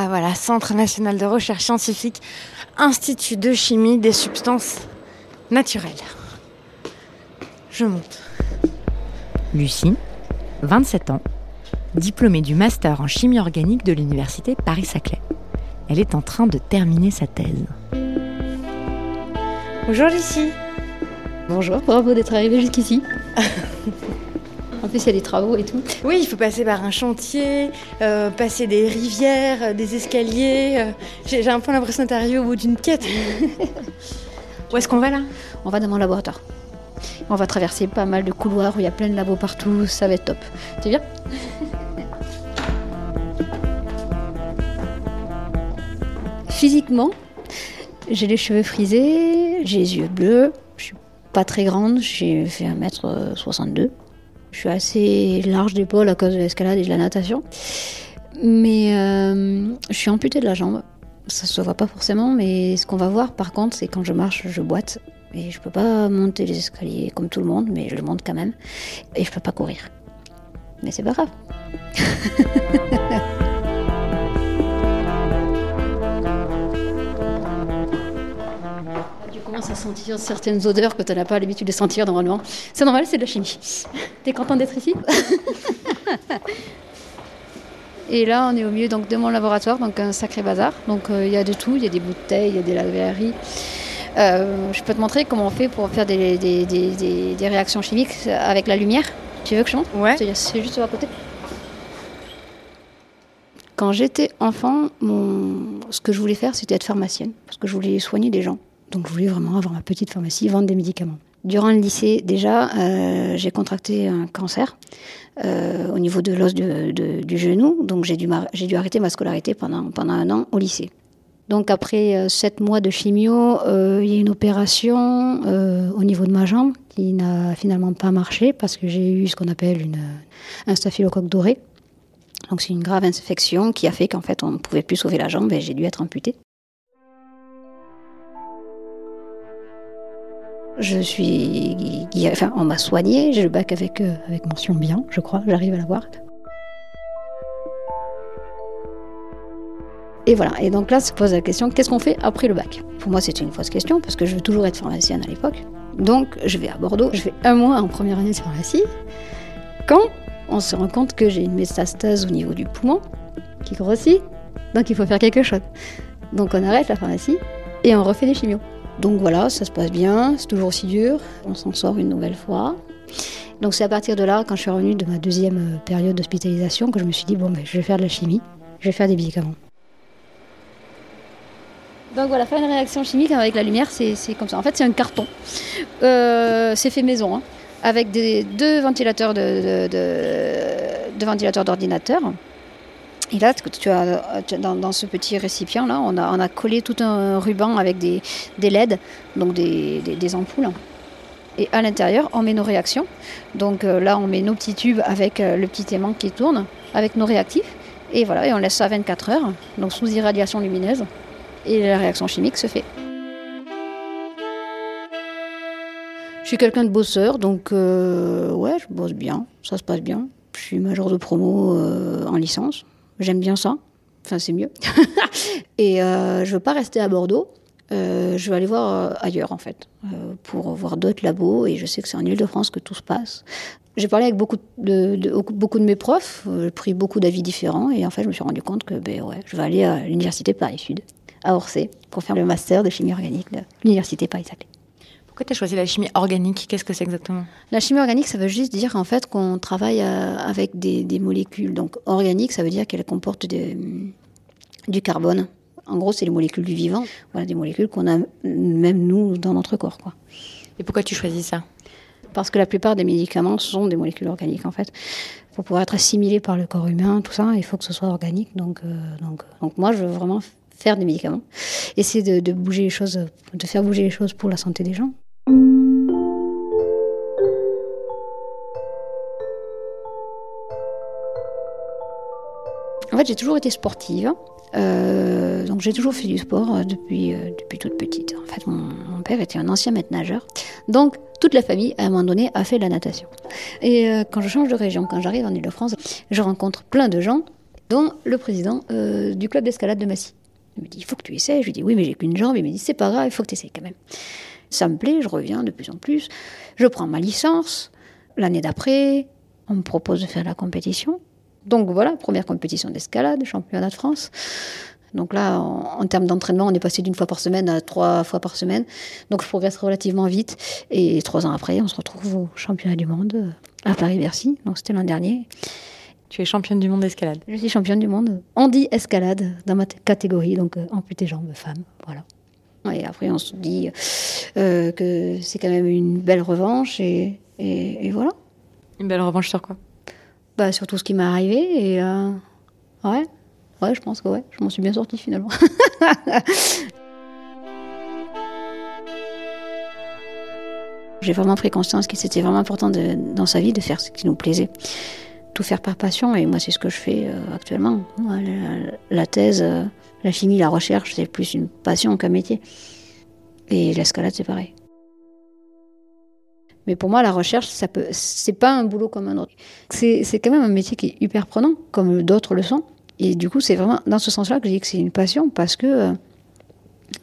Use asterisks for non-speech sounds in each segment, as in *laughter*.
Ah voilà, Centre national de recherche scientifique, Institut de chimie des substances naturelles. Je monte. Lucie, 27 ans, diplômée du master en chimie organique de l'université Paris-Saclay. Elle est en train de terminer sa thèse. Bonjour Lucie. Bonjour, bravo d'être arrivée jusqu'ici. *laughs* en plus, il y a des travaux et tout. Oui, il faut passer par un chantier, euh, passer des rivières, euh, des escaliers. euh, J'ai j'ai un peu l'impression d'être arrivée au bout d'une quête. *laughs* Où est-ce qu'on va là? On va dans mon laboratoire. On va traverser pas mal de couloirs où il y a plein de labos partout, ça va être top. Tu viens? Physiquement, j'ai les cheveux frisés, j'ai les yeux bleus, je suis pas très grande, j'ai fait 1m62. Je suis assez large d'épaule à cause de l'escalade et de la natation. Mais euh, je suis amputée de la jambe. Ça se voit pas forcément, mais ce qu'on va voir par contre, c'est quand je marche, je boite. Et je peux pas monter les escaliers comme tout le monde, mais je le monte quand même. Et je peux pas courir. Mais c'est pas grave. *laughs* commences à sentir certaines odeurs que tu n'as pas l'habitude de sentir normalement. C'est normal, c'est de la chimie. *laughs* T'es content d'être ici *laughs* Et là, on est au milieu donc, de mon laboratoire, donc un sacré bazar. Donc euh, il y a de tout, il y a des bouteilles, il y a des laveries. Euh, je peux te montrer comment on fait pour faire des, des- des- des- des réactions chimiques avec la lumière. Tu veux que je montre Ouais. C'est c'est juste à côté. Quand j'étais enfant, mon... ce que je voulais faire, c'était être pharmacienne, parce que je voulais soigner des gens. Donc je voulais vraiment avoir ma petite pharmacie, vendre des médicaments. Durant le lycée, déjà, euh, j'ai contracté un cancer euh, au niveau de l'os du genou, donc j'ai dû, arrêter ma scolarité pendant, un an au lycée. Donc après euh, sept mois de chimio, il y a une opération au niveau de ma jambe qui n'a finalement pas marché parce que j'ai eu ce qu'on appelle une, un staphylocoque doré. Donc c'est une grave infection qui a fait qu'en fait on ne pouvait plus sauver la jambe et j'ai dû être amputée. Je suis, enfin, on m'a soigné, j'ai le bac avec, euh, avec mention bien, je crois, j'arrive à l'avoir. Et voilà, et donc là se pose la question, qu'est-ce qu'on fait après le bac? Pour moi c'était une fausse question parce que je veux toujours être pharmacienne à l'époque. Donc je vais à Bordeaux, je fais un mois en première année de pharmacie. Quand on se rend compte que j'ai une métastase au niveau du poumon qui grossit, donc il faut faire quelque chose. Donc on arrête la pharmacie et on refait des chimios. Donc voilà, ça se passe bien, c'est toujours aussi dur, on s'en sort une nouvelle fois. Donc c'est à partir de là, quand je suis revenue de ma deuxième euh, période d'hospitalisation, que je me suis dit, bon, ben, je vais faire de la chimie, je vais faire des médicaments. Donc voilà, faire une réaction chimique avec la lumière, c'est comme ça. En fait, c'est un carton. Euh, c'est fait maison, hein, avec des, deux ventilateurs ventilateurs d'ordinateur. Et là, tu- as, dans, ce petit récipient là, on a, collé tout un ruban avec des, des LED, donc des, des- ampoules. Et à l'intérieur, on met nos réactions. Donc euh, là, on met nos petits tubes avec euh, le petit aimant qui tourne, avec nos réactifs. Et voilà, et on laisse ça 24 heures, donc sous irradiation lumineuse. Et la réaction chimique se fait. Je suis quelqu'un de bosseur, donc euh, ouais, je bosse bien, ça se passe bien. Je suis major de promo en licence, j'aime bien ça, enfin c'est mieux. *laughs* Et euh, je veux pas rester à Bordeaux, euh, je vais aller voir euh, ailleurs en fait, euh, pour voir d'autres labos, et je sais que c'est en Ile-de-France que tout se passe. J'ai parlé avec beaucoup de, beaucoup de mes profs, j'ai pris beaucoup d'avis différents, et en fait je me suis rendu compte que ben, ouais, je vais aller à l'université Paris-Sud, à Orsay, pour faire le master de chimie organique de l'université Paris-Saclay. Pourquoi tu as choisi la chimie organique? Qu'est-ce que c'est exactement? La chimie organique, ça veut juste dire en fait qu'on travaille euh, avec des, des molécules. Donc organique, ça veut dire qu'elles comportent des- du carbone. En gros, c'est les molécules du vivant. Voilà, des molécules qu'on a même nous dans notre corps, quoi. Et pourquoi tu choisis ça? Parce que la plupart des médicaments sont des molécules organiques, en fait. Pour pouvoir être assimilé par le corps humain, tout ça, il faut que ce soit organique. Donc, euh, donc, donc moi, je veux vraiment faire des médicaments, essayer de, de bouger les choses, de faire bouger les choses pour la santé des gens. En fait, j'ai toujours été sportive. Euh, donc j'ai toujours fait du sport euh, depuis, euh, depuis toute petite. En fait, mon, père était un ancien maître nageur. Donc toute la famille, à un moment donné, a fait de la natation. Et quand je change de région, quand j'arrive en Ile-de-France, je rencontre plein de gens dont le président du club d'escalade de Massy. Il me dit, il faut que tu essaies. Je lui dis, oui, mais j'ai qu'une jambe. Il me dit, c'est pas grave, il faut que tu essaies quand même. Ça me plaît, je reviens de plus en plus. Je prends ma licence. L'année d'après, on me propose de faire la compétition. Donc voilà, première compétition d'escalade, championnat de France. Donc là, en, termes d'entraînement, on est passé d'une fois par semaine à trois fois par semaine. Donc je progresse relativement vite. Et trois ans après, on se retrouve au championnat du monde à Paris-Bercy. Donc c'était l'an dernier. Tu es championne du monde d'escalade Je suis championne du monde. On dit escalade dans ma catégorie, donc euh, amputé jambes, femme. Voilà. Et après, on se dit euh, que c'est quand même une belle revanche. Et, et, voilà. Une belle revanche sur quoi? Bah, Sur tout ce qui m'est arrivé. Et euh, ouais. Ouais, je pense que ouais, je m'en suis bien sortie finalement. *laughs* J'ai vraiment pris conscience que c'était vraiment important de, dans sa vie de faire ce qui nous plaisait. Tout faire par passion, et moi c'est ce que je fais euh, actuellement. la, thèse, euh, la chimie, la recherche, c'est plus une passion qu'un métier. Et l'escalade, c'est pareil. Mais pour moi, la recherche, ça peut, c'est pas un boulot comme un autre. C'est, quand même un métier qui est hyper prenant, comme d'autres le sont. Et du coup, c'est vraiment dans ce sens-là que je dis que c'est une passion parce que euh,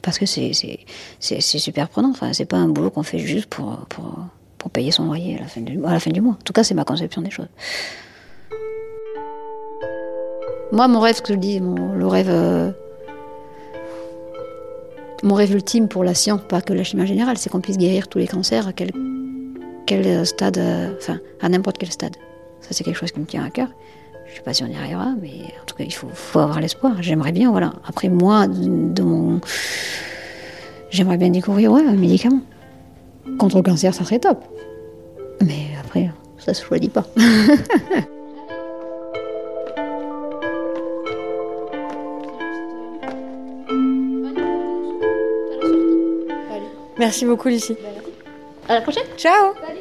parce que c'est super prenant. Enfin, c'est pas un boulot qu'on fait juste pour, pour, pour, payer son loyer à la, fin du, à la fin du mois. En tout cas, c'est ma conception des choses. Moi, mon rêve, ce que je dis, mon, le rêve, euh, mon rêve ultime pour la science, pas que la chimie générale, c'est qu'on puisse guérir tous les cancers à quel, quel stade, euh, enfin, à n'importe quel stade. Ça, c'est quelque chose qui me tient à cœur. Je sais pas si on y arrivera, mais en tout cas, il faut, avoir l'espoir. J'aimerais bien, voilà. Après, moi, de, mon. J'aimerais bien découvrir ouais, un médicament. Contre le cancer, ça serait top. Mais après, ça se choisit pas. *laughs* Merci beaucoup, Lucie. À la prochaine. Ciao. Salut.